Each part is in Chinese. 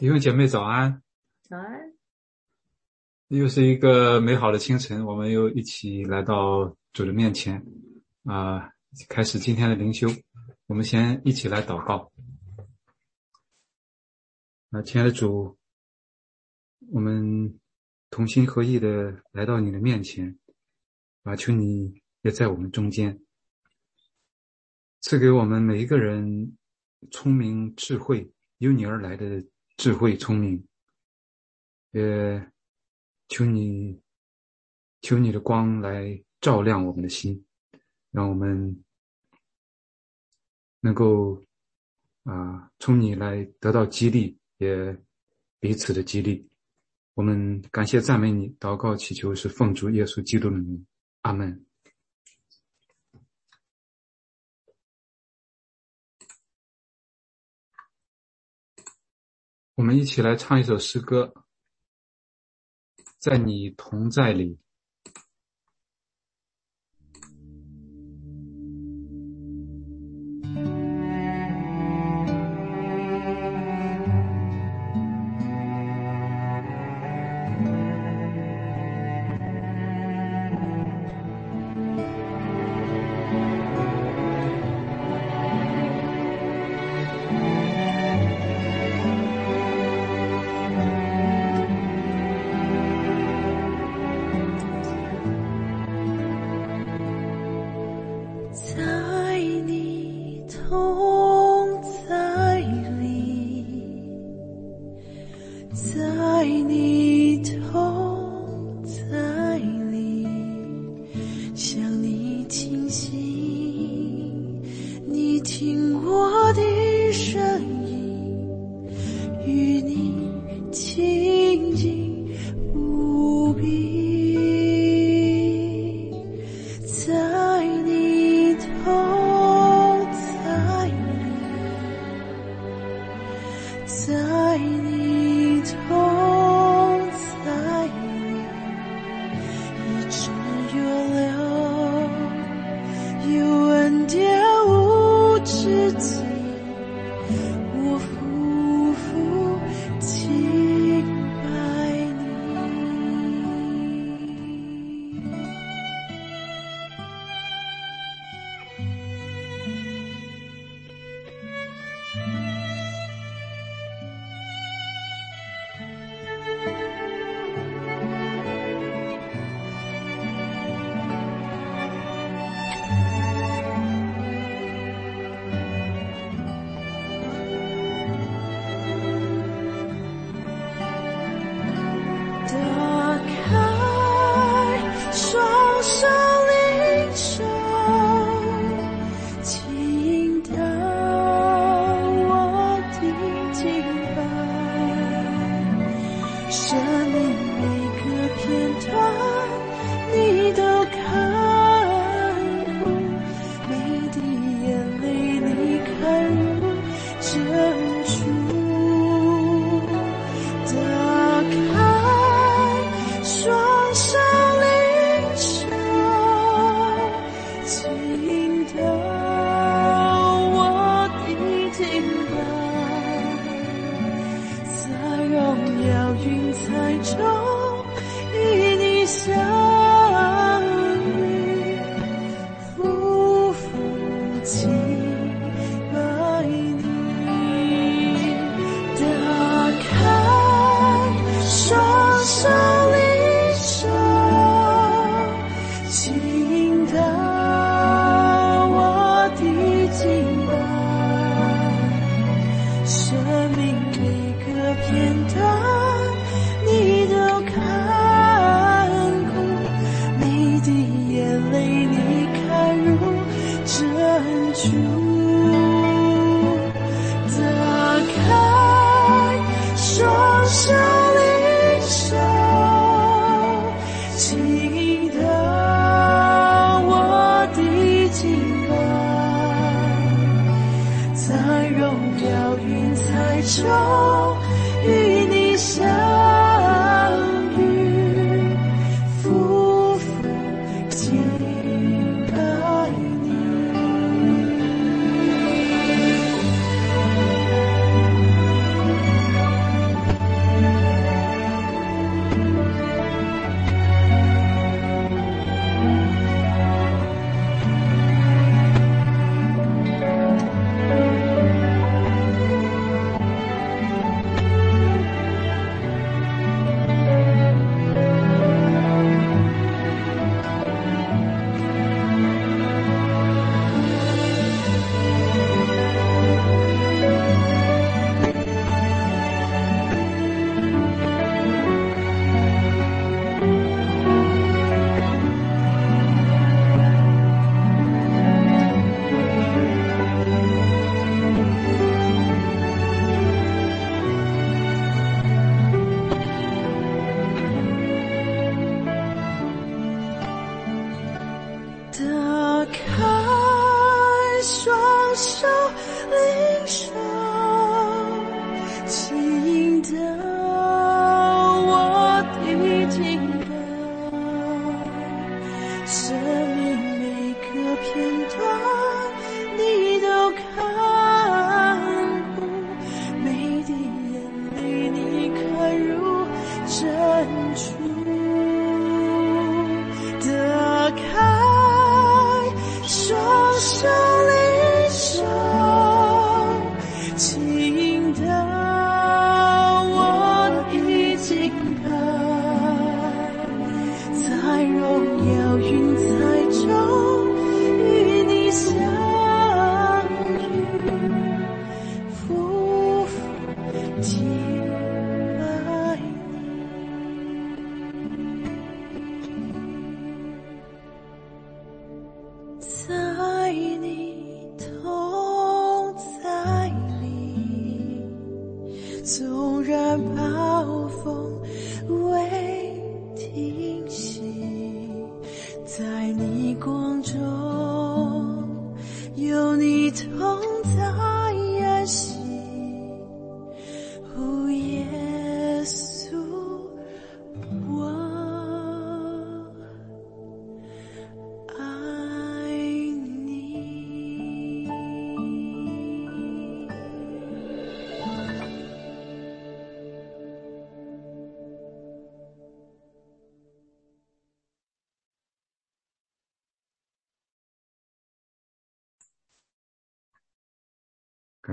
弟兄姐妹早安，早安，又是一个美好的清晨，我们又一起来到主的面前，啊，开始今天的灵修。我们先一起来祷告。啊，亲爱的主，我们同心合意的来到你的面前，啊，求你也在我们中间，赐给我们每一个人聪明智慧，由你而来的智慧聪明，也求你，求你的光来照亮我们的心，让我们能够啊，从你来得到激励。也彼此的激励，我们感谢赞美你，祷告祈求是奉主耶稣基督的名，阿门。我们一起来唱一首诗歌，在你同在里。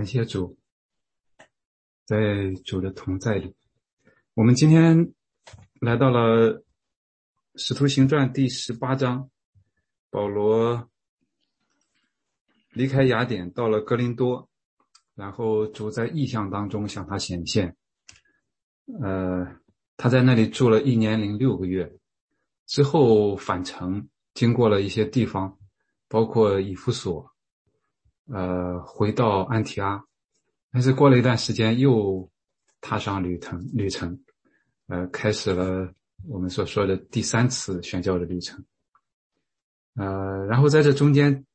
谢主，在主的同在里，我们今天来到了《使徒行传》第十八章，保罗离开雅典，到了哥林多，然后主在异象当中向他显现。呃，他在那里住了一年零六个月，之后返程，经过了一些地方，包括以弗所，呃，回到安提阿，但是过了一段时间又踏上旅程，旅程，呃，开始了我们所说的第三次宣教的旅程，呃，然后在这中间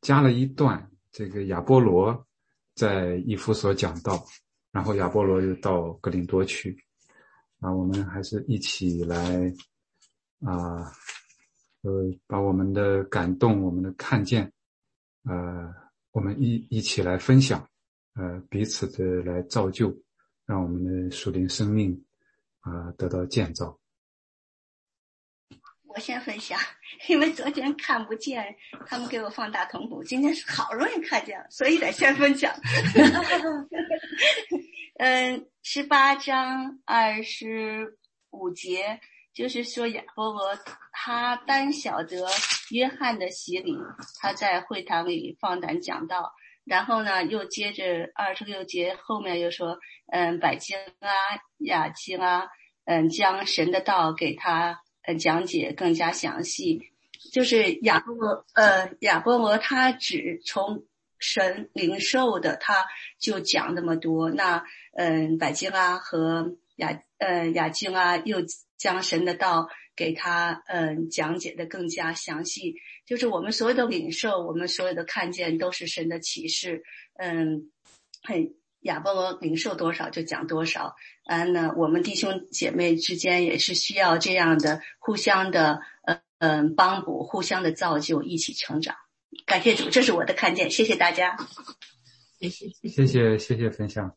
加了一段这个亚波罗在以弗所讲到，然后亚波罗又到格林多去，啊，我们还是一起来啊，呃，把我们的感动，我们的看见，呃。我们一一起来分享，呃，彼此的来造就，让我们的属灵生命啊、得到建造。我先分享，因为昨天看不见，他们给我放大瞳谱，今天是好容易看见了，所以得先分享。嗯，十八章二十五节，就是说亚伯罗他单晓得约翰的洗礼，他在会堂里放胆讲道，然后呢，又接着二十六节后面又说，嗯，百基啊、雅基啊，嗯，将神的道给他呃讲解更加详细，就是亚伯罗呃亚伯罗他只从神灵受的，他就讲那么多，那嗯，百基拉和雅呃雅静啊又将神的道给他嗯讲解的更加详细，就是我们所有的领受，我们所有的看见都是神的启示，嗯，很亚波罗领受多少就讲多少，啊，那我们弟兄姐妹之间也是需要这样的互相的呃嗯帮补，互相的造就，一起成长。感谢主，这是我的看见，谢谢大家。谢谢。谢谢谢谢分享。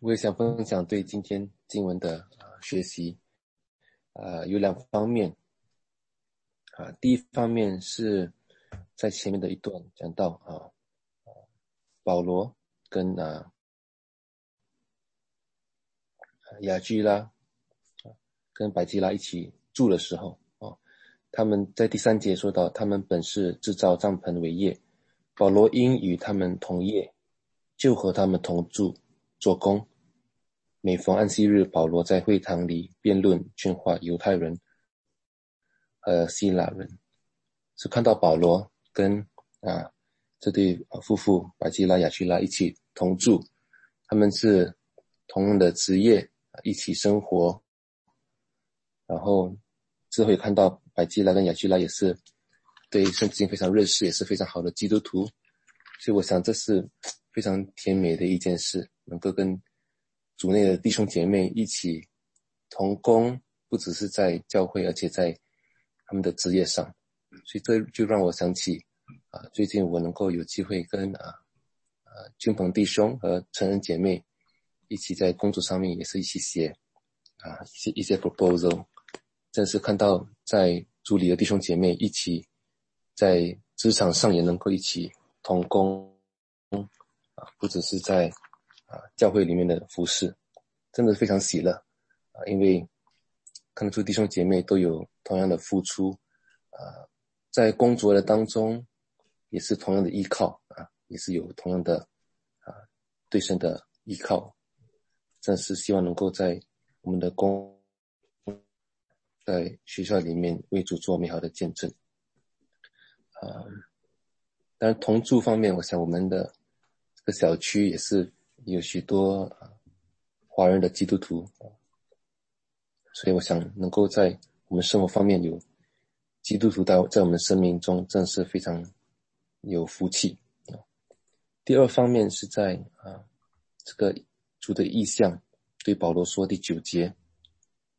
我也想分享对今天经文的、学习，啊、有两方面，啊，第一方面是在前面的一段讲到啊，保罗跟啊雅居拉跟百基拉一起住的时候啊，他们在第三节说到，他们本是制造帐篷为业，保罗因与他们同业，就和他们同住做工。每逢安息日，保罗在会堂里辩论劝化犹太人和希腊人，是看到保罗跟啊这对夫妇百基拉、雅居拉一起同住，他们是同样的职业，一起生活。然后之后也看到百基拉跟雅居拉也是对圣经非常认识，也是非常好的基督徒，所以我想这是非常甜美的一件事，能够跟组内的弟兄姐妹一起同工，不只是在教会，而且在他们的职业上，所以这就让我想起啊，最近我能够有机会跟啊啊军朋弟兄和成人姐妹一起在工作上面也是一起写啊一些一些 proposal。正是看到在组里的弟兄姐妹一起在职场上也能够一起同工，啊，不只是在啊教会里面的服饰，真的非常喜乐啊，因为看得出弟兄姐妹都有同样的付出啊，在工作的当中也是同样的依靠啊，也是有同样的啊对神的依靠，正是希望能够在我们的工。在学校里面为主做美好的见证，啊，当然同住方面，我想我们的这个小区也是有许多啊华人的基督徒，所以我想能够在我们生活方面有基督徒在在我们生命中，真是非常有福气。第二方面是在啊这个主的意向，对保罗说第九节。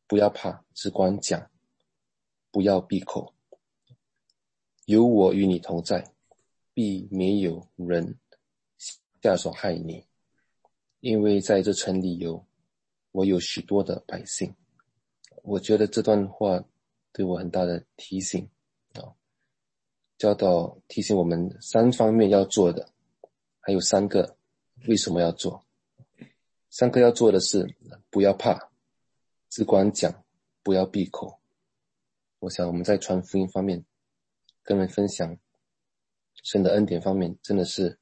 不要怕，只管讲，不要闭口。有我与你同在，必没有人下手害你，因为在这城里有我有许多的百姓。我觉得这段话对我很大的提醒啊，教导提醒我们三方面要做的，还有三个为什么要做？三个要做的是不要怕。只管讲，不要闭口。我想我们在传福音方面，跟人分享神的恩典方面，真的是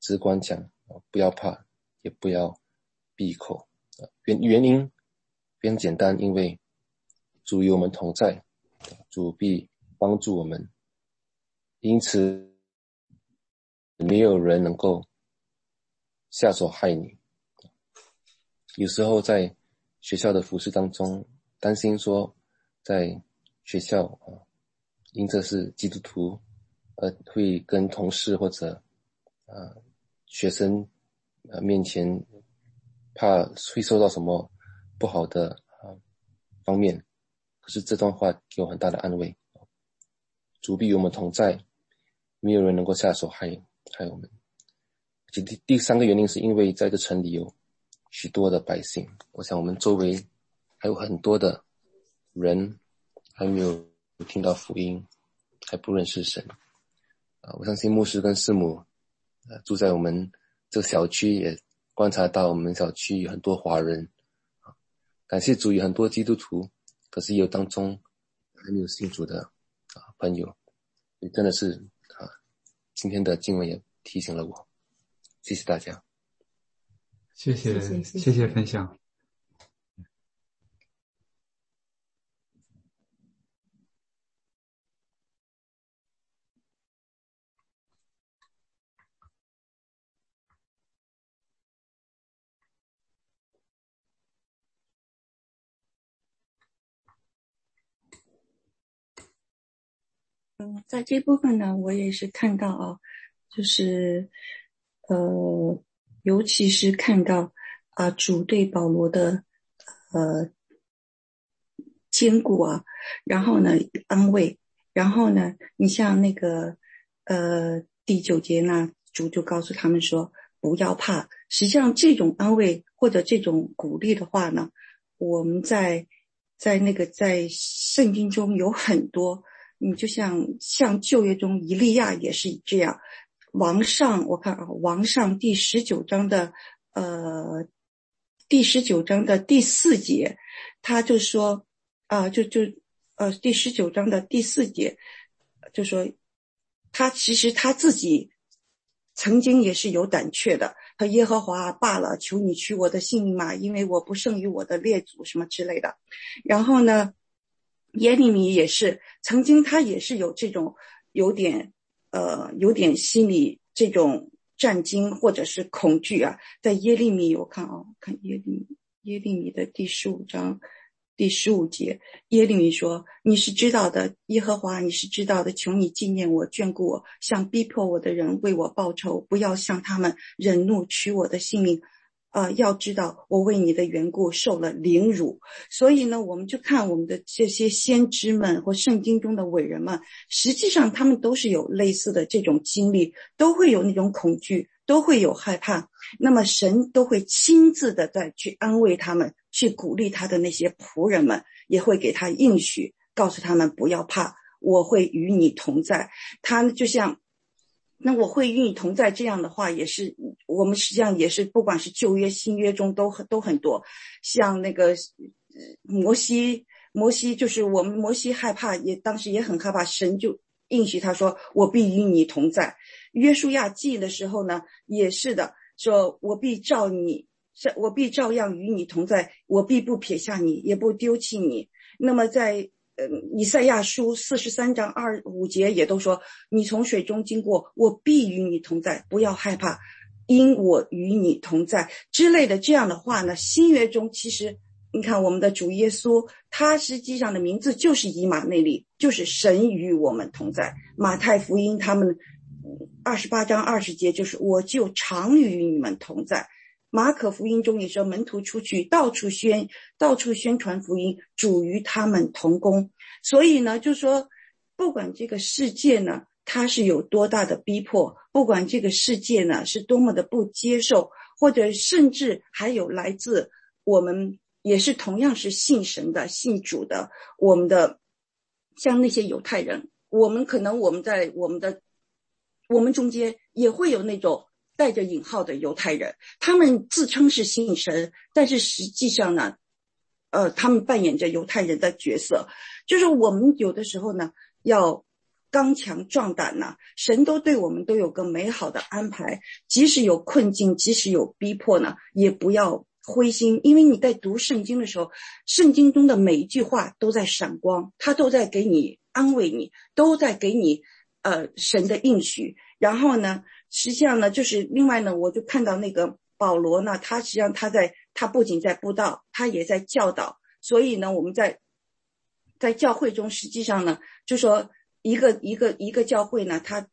只管讲，不要怕，也不要闭口。原原因非常简单，因为主与我们同在，主必帮助我们，因此没有人能够下手害你。有时候在。学校的服饰当中，担心说，在学校啊，因这是基督徒，呃，会跟同事或者啊学生啊面前，怕会受到什么不好的啊方面。可是这段话给我很大的安慰，主必与我们同在，没有人能够下手害害我们。第第三个原因是因为在这城里有。许多的百姓，我想我们周围还有很多的人还没有听到福音，还不认识神啊！我相信牧师跟师母，呃，住在我们这个小区，也观察到我们小区有很多华人啊。感谢主，有很多基督徒，可是也有当中还没有信主的啊朋友，也真的是啊，今天的经文也提醒了我，谢谢大家。谢谢谢谢分享。嗯，在这部分呢，我也是看到啊，就是呃。尤其是看到啊，主对保罗的呃坚固啊，然后呢安慰，然后呢，你像那个呃第九节呢，主就告诉他们说不要怕。实际上，这种安慰或者这种鼓励的话呢，我们在在那个在圣经中有很多，你就像像旧约中以利亚也是这样。王上，我看啊，王上第十九章的，呃，第十九章的第四节，他就说，啊，就就，呃，第十九章的第四节，就说，他其实他自己曾经也是有胆怯的，他耶和华罢了，求你取我的性命嘛，因为我不胜于我的列祖什么之类的。然后呢，耶利米也是曾经他也是有这种有点。呃有点心理这种战惊或者是恐惧啊，在耶利米我看啊，看耶利耶利米的第十五章。第十五节，耶利米说：“你是知道的，耶和华，你是知道的。求你纪念我，眷顾我，向逼迫我的人为我报仇，不要向他们忍怒，取我的性命。啊，要知道我为你的缘故受了凌辱。所以呢，我们就看我们的这些先知们或圣经中的伟人们，实际上他们都是有类似的这种经历，都会有那种恐惧，都会有害怕。那么神都会亲自的在去安慰他们。”去鼓励他的那些仆人们，也会给他应许，告诉他们不要怕，我会与你同在。他就像，那我会与你同在这样的话，也是我们实际上也是，不管是旧约、新约中都很都很多。像那个摩西，摩西就是我们摩西害怕，也当时也很害怕，神就应许他说：“我必与你同在。”约书亚记的时候呢，也是的，说我必照你。我必照样与你同在，我必不撇下你，也不丢弃你。那么在呃以赛亚书四十三章二五节也都说，你从水中经过，我必与你同在，不要害怕，因我与你同在之类的这样的话呢。新约中其实你看我们的主耶稣，他实际上的名字就是以马内利，就是神与我们同在。马太福音他们二十八章二十节就是我就常与你们同在。马可福音中也说，门徒出去到处宣，到处宣传福音，主与他们同工。所以呢，就说，不管这个世界呢，它是有多大的逼迫，不管这个世界呢是多么的不接受，或者甚至还有来自我们也是同样是信神的、信主的，我们的像那些犹太人，我们可能我们在我们的我们中间也会有那种。带着引号的犹太人，他们自称是信神，但是实际上呢，呃，他们扮演着犹太人的角色。就是我们有的时候呢，要刚强壮胆呐，神都对我们都有个美好的安排。即使有困境，即使有逼迫呢，也不要灰心，因为你在读圣经的时候，圣经中的每一句话都在闪光，他都在给你安慰你，都在给你呃神的应许。然后呢？实际上呢，就是另外呢，我就看到那个保罗呢，他实际上他在，他不仅在布道，他也在教导。所以呢，我们在在教会中，实际上呢，就说一个一个一个教会呢，它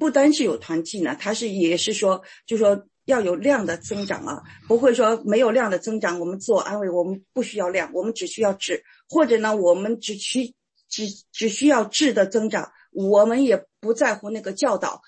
不单是有团契呢，它是也是说，就说要有量的增长啊，不会说没有量的增长，我们自我安慰，我们不需要量，我们只需要质，或者呢，我们只需只只需要质的增长，我们也不在乎那个教导。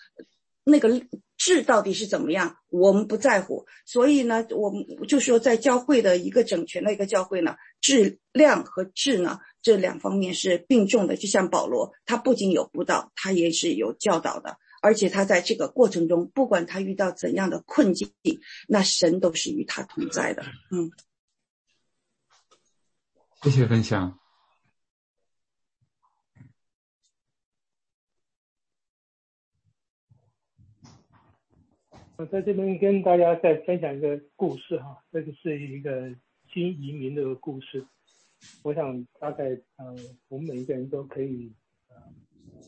那个质到底是怎么样，我们不在乎。所以呢，我们就说在教会的一个整全的一个教会呢，质量和质呢这两方面是并重的。就像保罗，他不仅有布道，他也是有教导的，而且他在这个过程中，不管他遇到怎样的困境，那神都是与他同在的。嗯，谢谢分享。在这边跟大家再分享一个故事哈，这个是一个新移民的故事。我想大概呃，我们每一个人都可以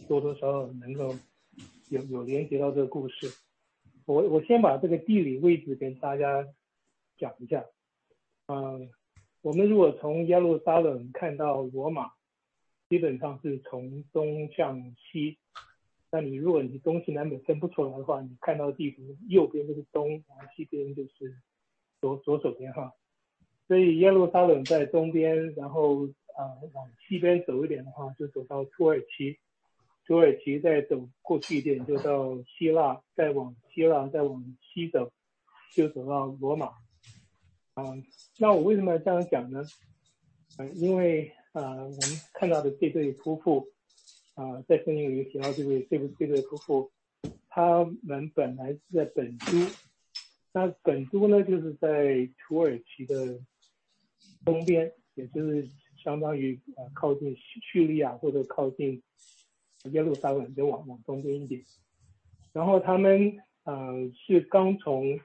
多多少少能够有有连接到这个故事。我我先把这个地理位置跟大家讲一下。嗯，我们如果从耶路撒冷看到罗马，基本上是从东向西。那你如果你东西南北分不出来的话，你看到地图右边就是东，然后西边就是左左手边哈。所以耶路撒冷在东边，然后啊往西边走一点的话，就走到土耳其，土耳其再走过去一点就到希腊，再往希腊再往西走，就走到罗马。啊，那我为什么要这样讲呢？啊，因为啊我们看到的这对夫妇。啊，在圣经里提到这位这位这对夫妇，他们本来是在本都，那本都呢就是在土耳其的东边，也就是相当于呃靠近叙叙利亚或者靠近耶路撒冷，就往往东边一点。然后他们呃是刚从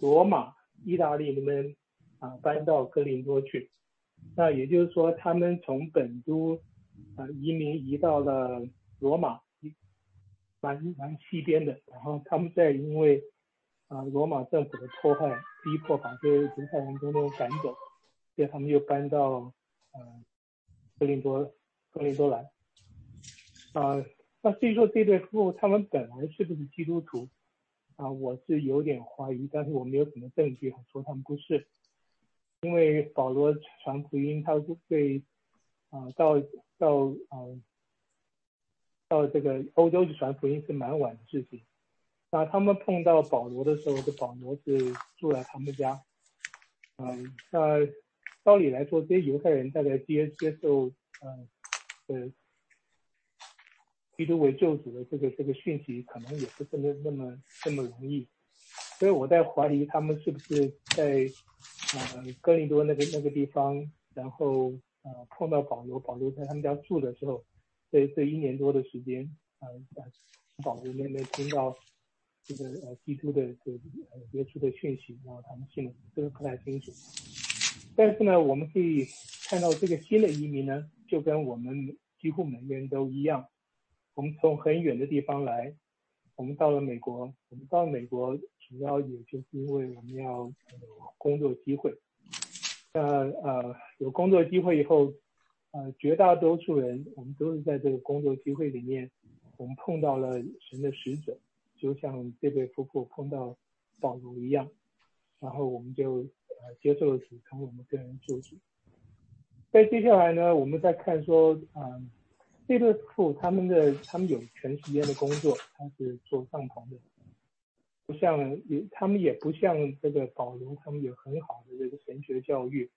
罗马意大利那边啊搬到格林多去，那也就是说他们从本都。啊，移民移到了罗马，蛮蛮西边的，然后他们在因为啊罗马政府的迫害，逼迫把这些犹太人都都赶走，所以他们又搬到呃哥林多哥林多兰啊。那至于说这对夫妇他们本来是不是基督徒啊，我是有点怀疑，但是我没有什么证据说他们不是，因为保罗传福音，他会啊到到啊。到这个欧洲去传福音是蛮晚的事情，那他们碰到保罗的时候，这保罗是住在他们家，嗯，那道理来说，这些犹太人大概接接受，嗯，呃，基督为救主的这个这个讯息，可能也不是那那么那么容易，所以我在怀疑他们是不是在，呃，哥林多那个那个地方，然后呃碰到保罗，保罗在他们家住的时候。这这一年多的时间，呃呃，保罗那边听到这个呃基督的这个呃耶稣的讯息，然后他们信了，这个不太清楚。但是呢，我们可以看到这个新的移民呢，就跟我们几乎每个人都一样，我们从很远的地方来，我们到了美国，我们到美国主要也就是因为我们要有工作机会。呃呃有工作机会以后。呃，绝大多数人，我们都是在这个工作机会里面，我们碰到了神的使者，就像这对夫妇碰到保罗一样，然后我们就呃接受了主，成为我们个人救主。在接下来呢，我们再看说，嗯，这对夫妇他们的他们有全时间的工作，他是做帐篷的，不像也他们也不像这个保罗，他们有很好的这个神学教育。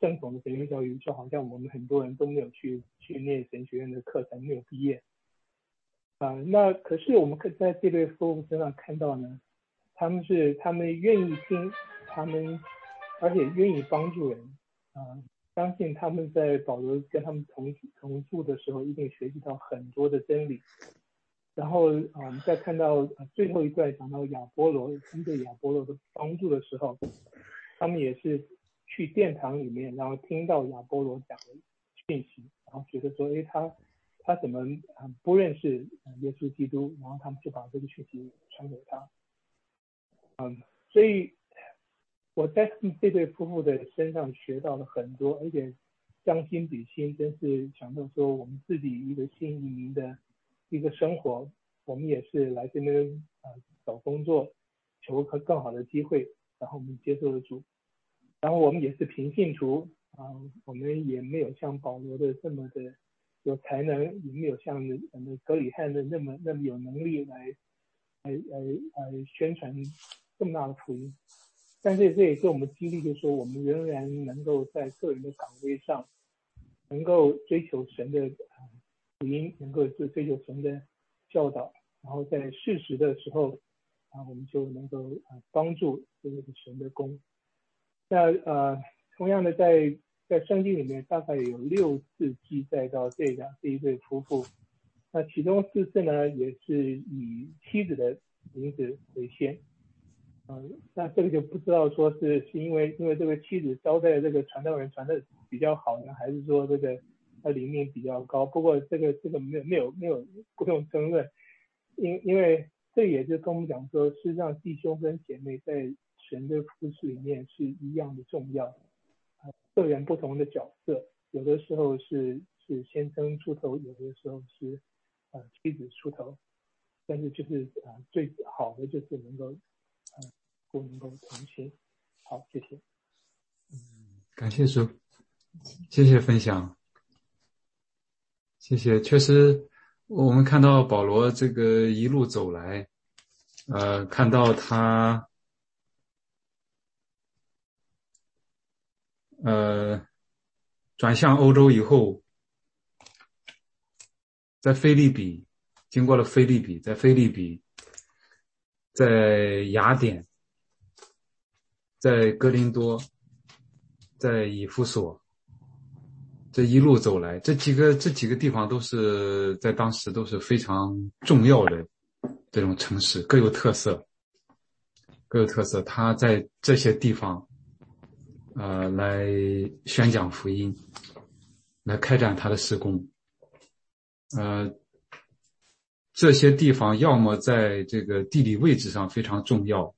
正统的神学教育就好像我们很多人都没有去去念神学院的课程，没有毕业啊。那可是我们可在这对夫妇身上看到呢，他们是他们愿意听，他们而且愿意帮助人啊。相信他们在保罗跟他们同同住的时候，一定学习到很多的真理。然后啊，我们再看到最后一段讲到亚波罗，针对亚波罗的帮助的时候，他们也是。去殿堂里面，然后听到亚波罗讲的讯息，然后觉得说，哎，他他怎么不认识耶稣基督？然后他们就把这个讯息传给他。嗯，所以我在这对夫妇的身上学到了很多，而且将心比心，真是想到说，我们自己一个新移民的一个生活，我们也是来这边啊找工作，求个更好的机会，然后我们接受了主。然后我们也是平信徒啊，我们也没有像保罗的这么的有才能，也没有像那格里汉的那么那么有能力来来来来宣传这么大的福音。但是这也是我们激励，就是说我们仍然能够在个人的岗位上，能够追求神的福音，能够就追求神的教导，然后在适时的时候啊，我们就能够啊帮助这个神的功。那呃，同样的，在在圣经里面，大概有六次记载到这个这一对夫妇。那其中四次呢，也是以妻子的名字为先。嗯，那这个就不知道说是是因为因为这个妻子招待这个传道人传的比较好呢，还是说这个他灵命比较高？不过这个这个没有没有没有不用争论，因因为这也就跟我们讲说，事实上弟兄跟姐妹在。神的服饰里面是一样的重要，啊，个人不同的角色，有的时候是是先生出头，有的时候是呃妻子出头，但是就是啊最好的就是能够啊不能够同心。好，谢谢。嗯，感谢主，谢谢分享，谢谢。确实，我们看到保罗这个一路走来，呃，看到他。呃，转向欧洲以后，在菲利比，经过了菲利比，在菲利比，在雅典，在哥林多，在以弗所，这一路走来，这几个这几个地方都是在当时都是非常重要的这种城市，各有特色，各有特色。他在这些地方。呃，来宣讲福音，来开展他的施工。呃，这些地方要么在这个地理位置上非常重要，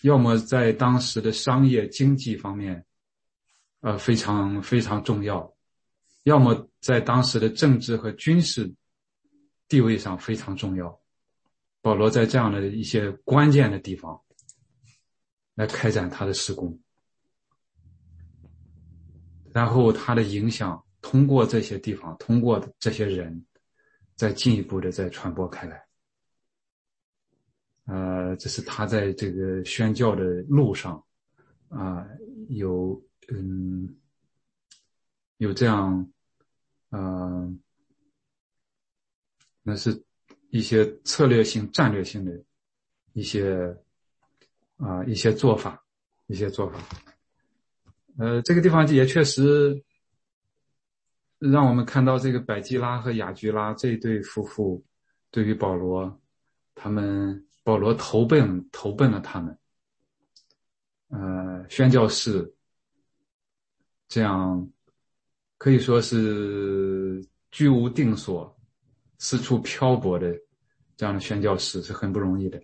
要么在当时的商业经济方面，呃，非常非常重要，要么在当时的政治和军事地位上非常重要。保罗在这样的一些关键的地方来开展他的施工，然后他的影响通过这些地方，通过这些人。再进一步的再传播开来，呃，这是他在这个宣教的路上，啊，有嗯，有这样，嗯，那是一些策略性、战略性的一些啊一些做法，一些做法，呃，这个地方也确实。让我们看到这个百基拉和雅居拉这对夫妇，对于保罗，他们保罗投奔投奔了他们，呃，宣教士，这样可以说是居无定所、四处漂泊的这样的宣教士是很不容易的，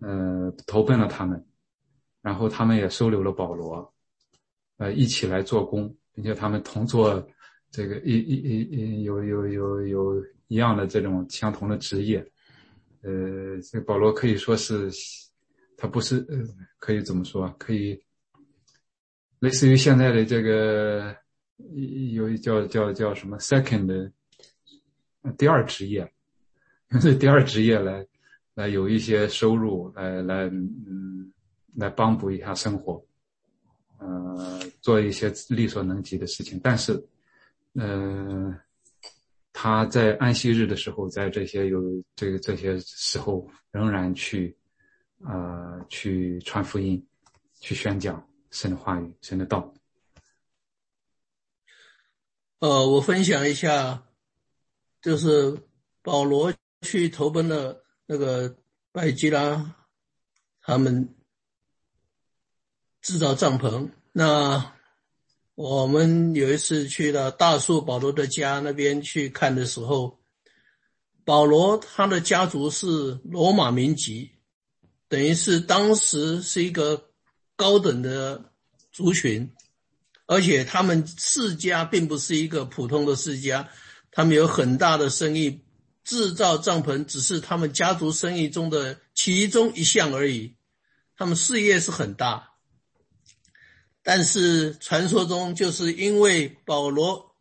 呃，投奔了他们，然后他们也收留了保罗，呃，一起来做工，并且他们同做。这个一一一一有有有有一样的这种相同的职业，呃，这个保罗可以说是，他不是呃，可以怎么说？可以类似于现在的这个有一叫叫叫什么 second 的第二职业，用这第二职业来来有一些收入，来来嗯来帮补一下生活，呃，做一些力所能及的事情，但是。呃，他在安息日的时候，在这些有这个这些时候，仍然去，呃，去传福音，去宣讲神的话语、神的道。呃，我分享一下，就是保罗去投奔了那个拜基拉，他们制造帐篷，那。我们有一次去了大树保罗的家那边去看的时候，保罗他的家族是罗马民籍，等于是当时是一个高等的族群，而且他们世家并不是一个普通的世家，他们有很大的生意，制造帐篷只是他们家族生意中的其中一项而已，他们事业是很大。但是传说中，就是因为保罗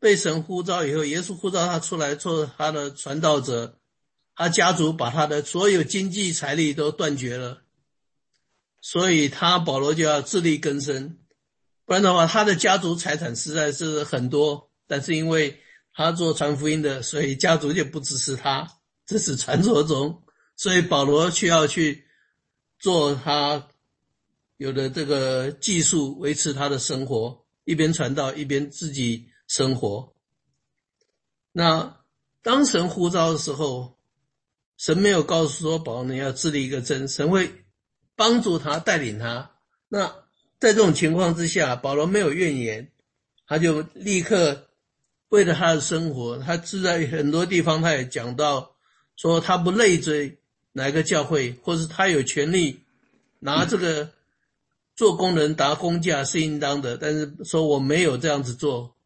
被神呼召以后，耶稣呼召他出来做他的传道者，他家族把他的所有经济财力都断绝了，所以他保罗就要自力更生，不然的话，他的家族财产实在是很多，但是因为他做传福音的，所以家族就不支持他，这是传说中，所以保罗需要去做他。有的这个技术维持他的生活，一边传道一边自己生活。那当神呼召的时候，神没有告诉说保罗你要自立一个真，神会帮助他带领他。那在这种情况之下，保罗没有怨言，他就立刻为了他的生活，他自在很多地方他也讲到说他不累赘哪个教会，或是他有权利拿这个。做工人拿工价是应当的，但是说我没有这样子做，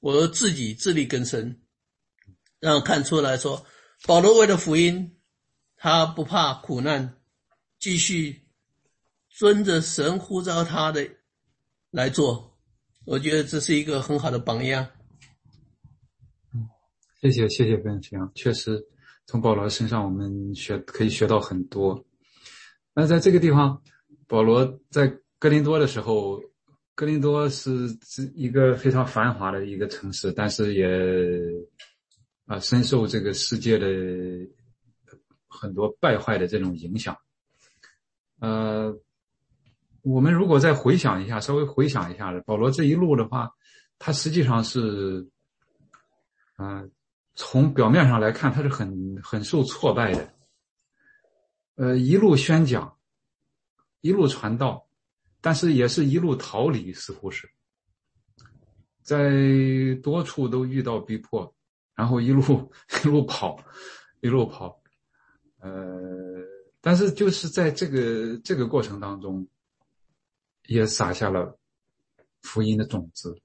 我自己自力更生，让看出来说，保罗为了福音，他不怕苦难，继续遵着神呼召他的来做，我觉得这是一个很好的榜样。嗯，谢谢谢谢分享，确实从保罗身上我们学可以学到很多。那在这个地方，保罗在。格林多的时候，格林多是是一个非常繁华的一个城市，但是也啊深受这个世界的很多败坏的这种影响。呃，我们如果再回想一下，稍微回想一下保罗这一路的话，他实际上是啊，从表面上来看，他是很很受挫败的。呃，一路宣讲，一路传道。但是也是一路逃离，似乎是，在多处都遇到逼迫，然后一路一路跑，一路跑，呃，但是就是在这个这个过程当中，也撒下了福音的种子，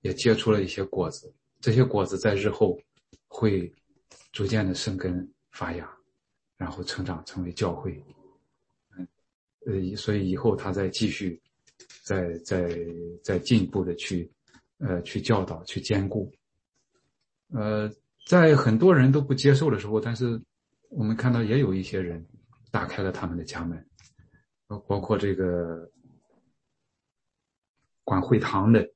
也结出了一些果子。这些果子在日后会逐渐的生根发芽，然后成长成为教会。呃，所以以后他再继续，再再再进一步的去，呃，去教导，去兼顾。呃，在很多人都不接受的时候，但是我们看到也有一些人打开了他们的家门，包括这个管会堂的，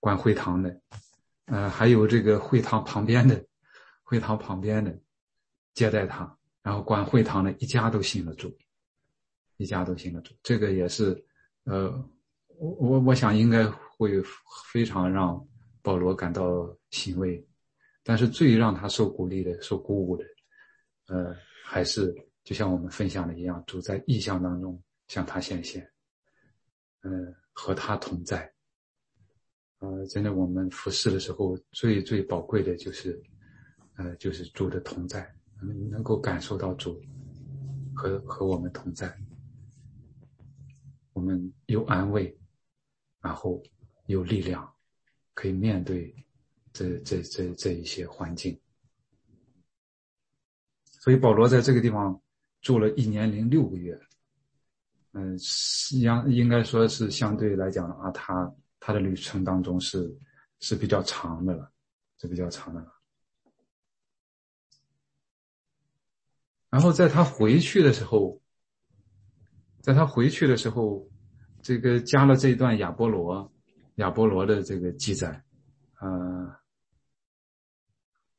管会堂的，呃，还有这个会堂旁边的，会堂旁边的接待他，然后管会堂的一家都信了主，一家都信了主，这个也是，呃，我我我想应该会非常让。保罗感到欣慰，但是最让他受鼓励的、受鼓舞的，呃，还是就像我们分享的一样，主在意象当中向他显现，嗯，和他同在。呃，真的，我们服侍的时候最最宝贵的就是，呃，就是主的同在，能能够感受到主和和我们同在，我们有安慰，然后有力量。可以面对这这这这一些环境，所以保罗在这个地方住了一年零六个月，嗯，应应该说是相对来讲的话，他他的旅程当中是是比较长的了，是比较长的了。然后在他回去的时候，在他回去的时候，这个加了这一段亚波罗。亚波罗的这个记载，呃，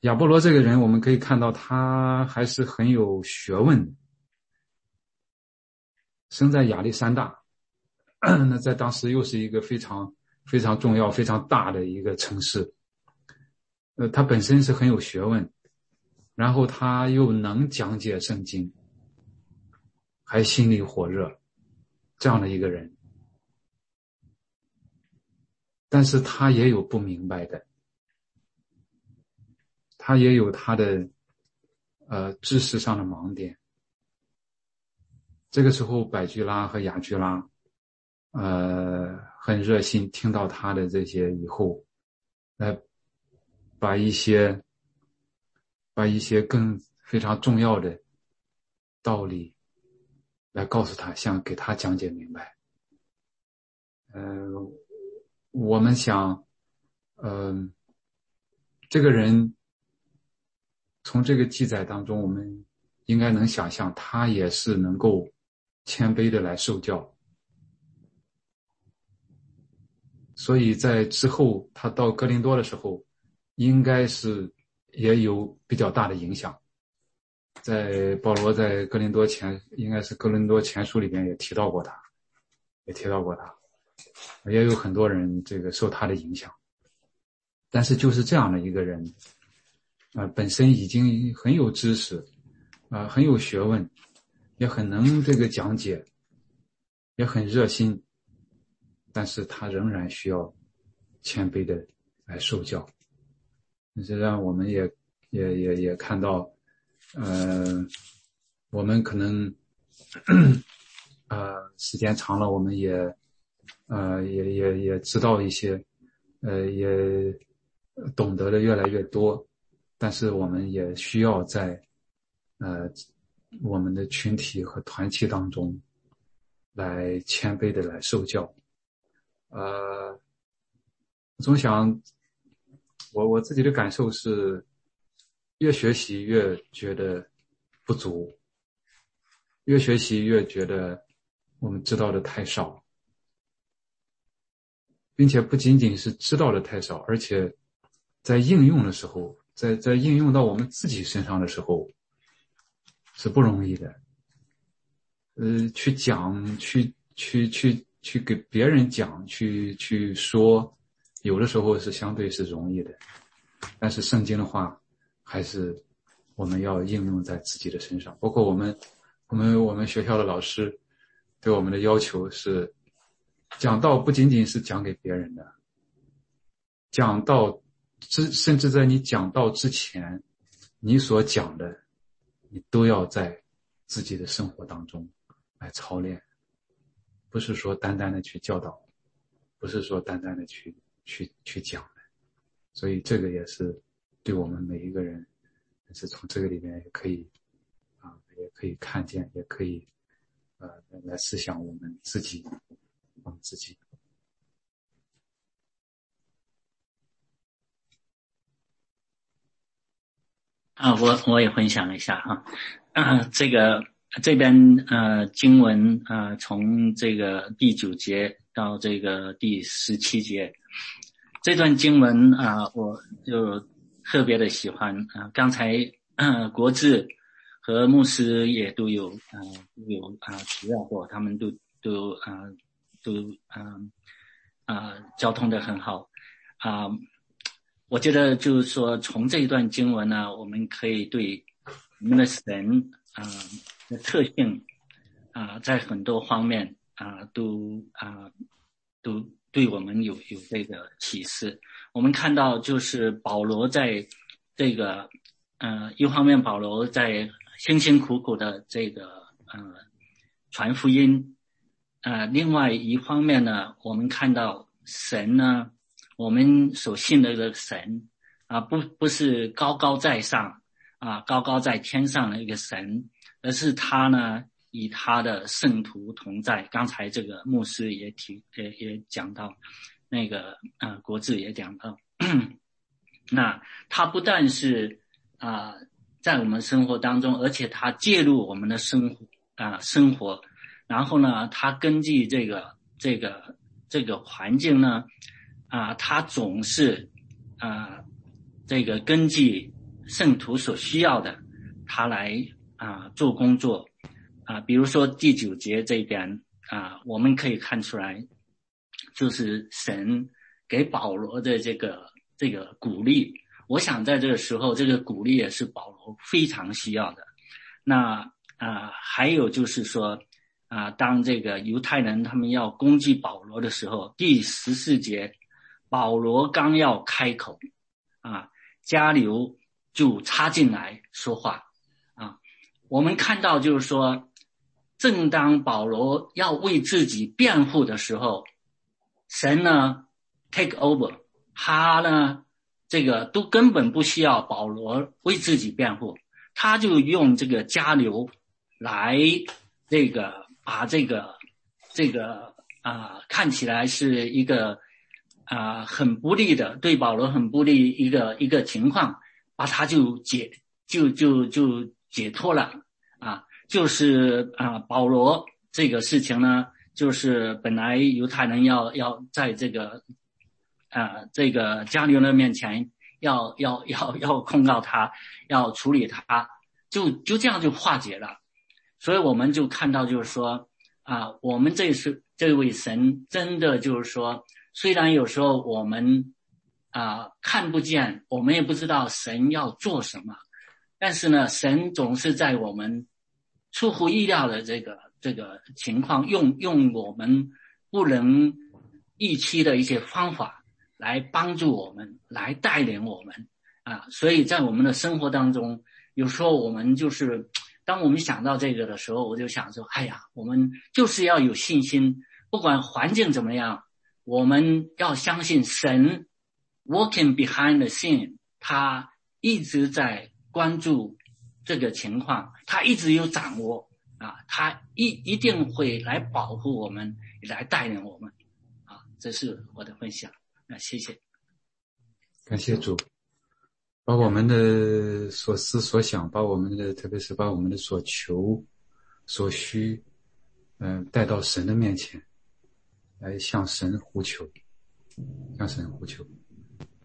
亚波罗这个人，我们可以看到他还是很有学问。生在亚历山大，那在当时又是一个非常非常重要、非常大的一个城市。呃，他本身是很有学问，然后他又能讲解圣经，还心里火热，这样的一个人。但是他也有不明白的，他也有他的，呃，知识上的盲点。这个时候，百居拉和雅居拉，呃，很热心，听到他的这些以后，来把一些，把一些更非常重要的道理，来告诉他，想给他讲解明白，呃。我们想，嗯，这个人从这个记载当中，我们应该能想象，他也是能够谦卑的来受教。所以在之后他到哥林多的时候，应该是也有比较大的影响。在保罗在哥林多前，应该是哥林多前书里边也提到过他，也提到过他。也有很多人这个受他的影响，但是就是这样的一个人，啊，本身已经很有知识，啊，很有学问，也很能这个讲解，也很热心，但是他仍然需要谦卑的来受教。这让我们也也也也看到，呃，我们可能，呃，时间长了，我们也。呃，也也也知道一些，呃，也懂得的越来越多，但是我们也需要在，呃，我们的群体和团体当中，来谦卑的来受教。呃，总想，我我自己的感受是，越学习越觉得不足，越学习越觉得我们知道的太少。并且不仅仅是知道的太少，而且在应用的时候，在在应用到我们自己身上的时候，是不容易的。呃，去讲，去去去去给别人讲，去去说，有的时候是相对是容易的，但是圣经的话，还是我们要应用在自己的身上。包括我们，我们我们学校的老师对我们的要求是。讲道不仅仅是讲给别人的，讲道之甚至在你讲道之前，你所讲的，你都要在自己的生活当中来操练，不是说单单的去教导，不是说单单的去去去讲的。所以这个也是对我们每一个人，是从这个里面也可以啊，也可以看见，也可以呃来思想我们自己，我们自己。啊，我我也分享一下哈，啊，这个这边呃经文啊，从这个第九节到这个第十七节，这段经文啊，我就特别的喜欢啊。刚才国志和牧师也都有啊有啊提到过，他们都都啊都啊啊交通的很好啊。我觉得就是说，从这一段经文呢，我们可以对我们的神啊的特性啊，在很多方面啊，都啊都对我们有有这个启示。我们看到，就是保罗在这个呃一方面，保罗在辛辛苦苦的这个呃传福音啊，另外一方面呢，我们看到神呢。我们所信的这个神啊，不不是高高在上啊，高高在天上的一个神，而是他呢，与他的圣徒同在。刚才这个牧师也提也也讲到，那个啊，国志也讲到，那他不但是啊，在我们生活当中，而且他介入我们的生活啊生活，然后呢，他根据这个这个这个环境呢。啊，他总是啊，这个根据圣徒所需要的，他来啊做工作啊。比如说第九节这边啊，我们可以看出来，就是神给保罗的这个这个鼓励。我想在这个时候，这个鼓励也是保罗非常需要的。那啊，还有就是说啊，当这个犹太人他们要攻击保罗的时候，第十四节。保罗刚要开口，啊，加流就插进来说话，啊，我们看到就是说，正当保罗要为自己辩护的时候，神呢 take over，他呢这个都根本不需要保罗为自己辩护，他就用这个加流来这个把这个这个啊看起来是一个。啊，很不利的，对保罗很不利一个一个情况，把他就解就就就解脱了啊，就是啊，保罗这个事情呢，就是本来犹太人要要在这个啊这个加利人面前要要要要控告他，要处理他，就就这样就化解了，所以我们就看到就是说啊，我们这是这位神真的就是说。虽然有时候我们啊看不见，我们也不知道神要做什么，但是呢，神总是在我们出乎意料的这个这个情况，用用我们不能预期的一些方法来帮助我们，来带领我们啊。所以在我们的生活当中，有时候我们就是当我们想到这个的时候，我就想说：哎呀，我们就是要有信心，不管环境怎么样。我们要相信神，working behind the scene，他一直在关注这个情况，他一直有掌握啊，他一一定会来保护我们，来带领我们啊，这是我的分享啊，谢谢，感谢主，把我们的所思所想，把我们的特别是把我们的所求所需，嗯，带到神的面前。来向神呼求，向神呼求，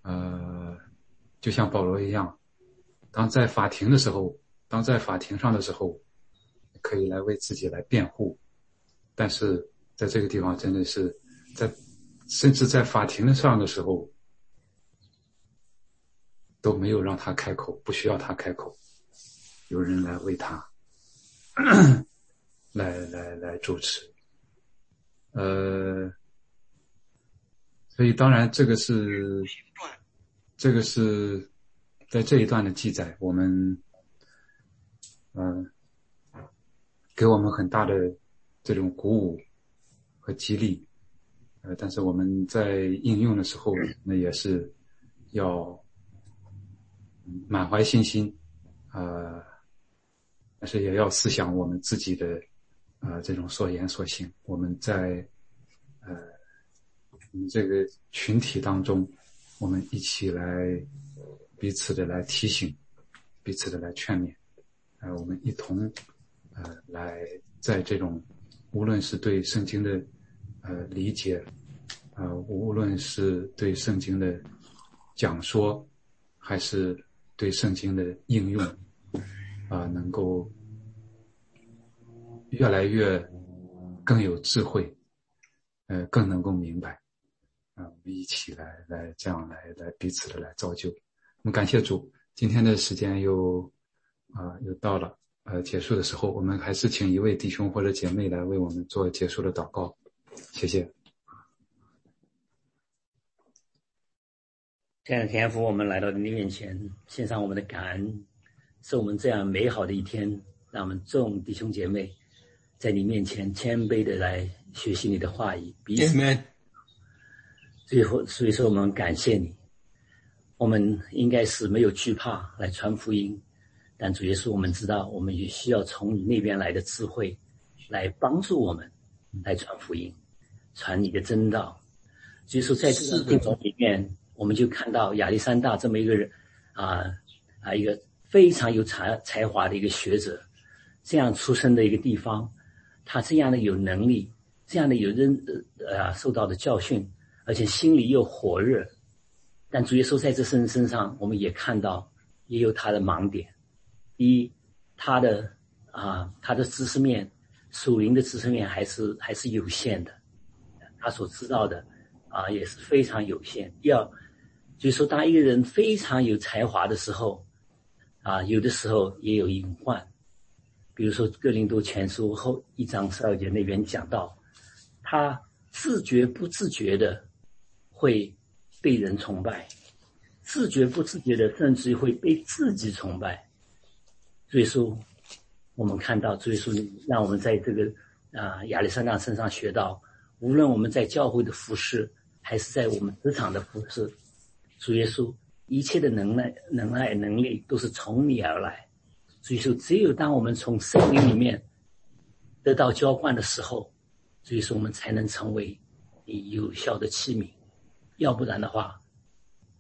呃，就像保罗一样，当在法庭的时候，当在法庭上的时候，可以来为自己来辩护，但是在这个地方真的是在，甚至在法庭上的时候，都没有让他开口，不需要他开口，有人来为他，来来来主持。呃，所以当然这个是，这个是在这一段的记载，我们，嗯、给我们很大的这种鼓舞和激励，呃，但是我们在应用的时候，那也是要嗯满怀信心，呃，但是也要思想我们自己的呃这种所言所行，我们在呃我们这个群体当中，我们一起来彼此的来提醒，彼此的来劝勉，呃，我们一同呃来在这种无论是对圣经的呃理解，呃，无论是对圣经的讲说，还是对圣经的应用，啊、能够越来越更有智慧，呃，更能够明白，啊、我们一起来来这样来来彼此的来造就。我们感谢主，今天的时间又啊、又到了，呃，结束的时候，我们还是请一位弟兄或者姐妹来为我们做结束的祷告，谢谢。亲爱的天父，我们来到你面前，献上我们的感恩，是我们这样美好的一天，让我们众弟兄姐妹在你面前谦卑的来学习你的话语，彼此 Amen。最后，所以说我们感谢你，我们应该是没有惧怕来传福音，但主耶稣，我们知道我们也需要从你那边来的智慧，来帮助我们来传福音，传你的真道。所以说在这个过程里面，我们就看到亚历山大这么一个人啊啊一个非常有才才华的一个学者，这样出生的一个地方，他这样的有能力，这样的有认呃啊受到的教训，而且心里又火热。但主耶稣在这身身上，我们也看到也有他的盲点。第一，他的啊他的知识面，属灵的知识面还是还是有限的，他所知道的啊也是非常有限。第二，就是说，当一个人非常有才华的时候，啊，有的时候也有隐患。比如说《哥林多前书》后一章十二节那边讲到，他自觉不自觉的会被人崇拜，自觉不自觉的甚至会被自己崇拜。所以说，我们看到，所以说让我们在这个啊亚历山大身上学到，无论我们在教会的服饰，还是在我们职场的服饰，主耶稣一切的能耐、能耐、能力都是从你而来。所以说，只有当我们从圣灵里面得到浇灌的时候，所以说我们才能成为你有效的器皿。要不然的话，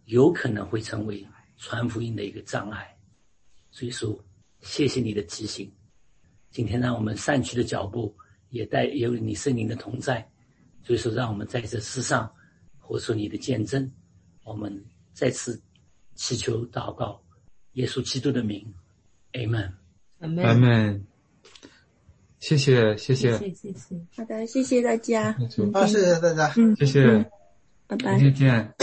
有可能会成为传福音的一个障碍。所以说，谢谢你的提醒。今天让我们散去的脚步也带有你圣灵的同在，所以说让我们在这世上活出你的见证。我们再次祈求祷告，耶稣基督的名，Amen。阿门。谢谢，谢谢，谢谢谢，好的，谢谢大家，主好，谢谢大家。嗯，谢谢，嗯拜拜明。天见。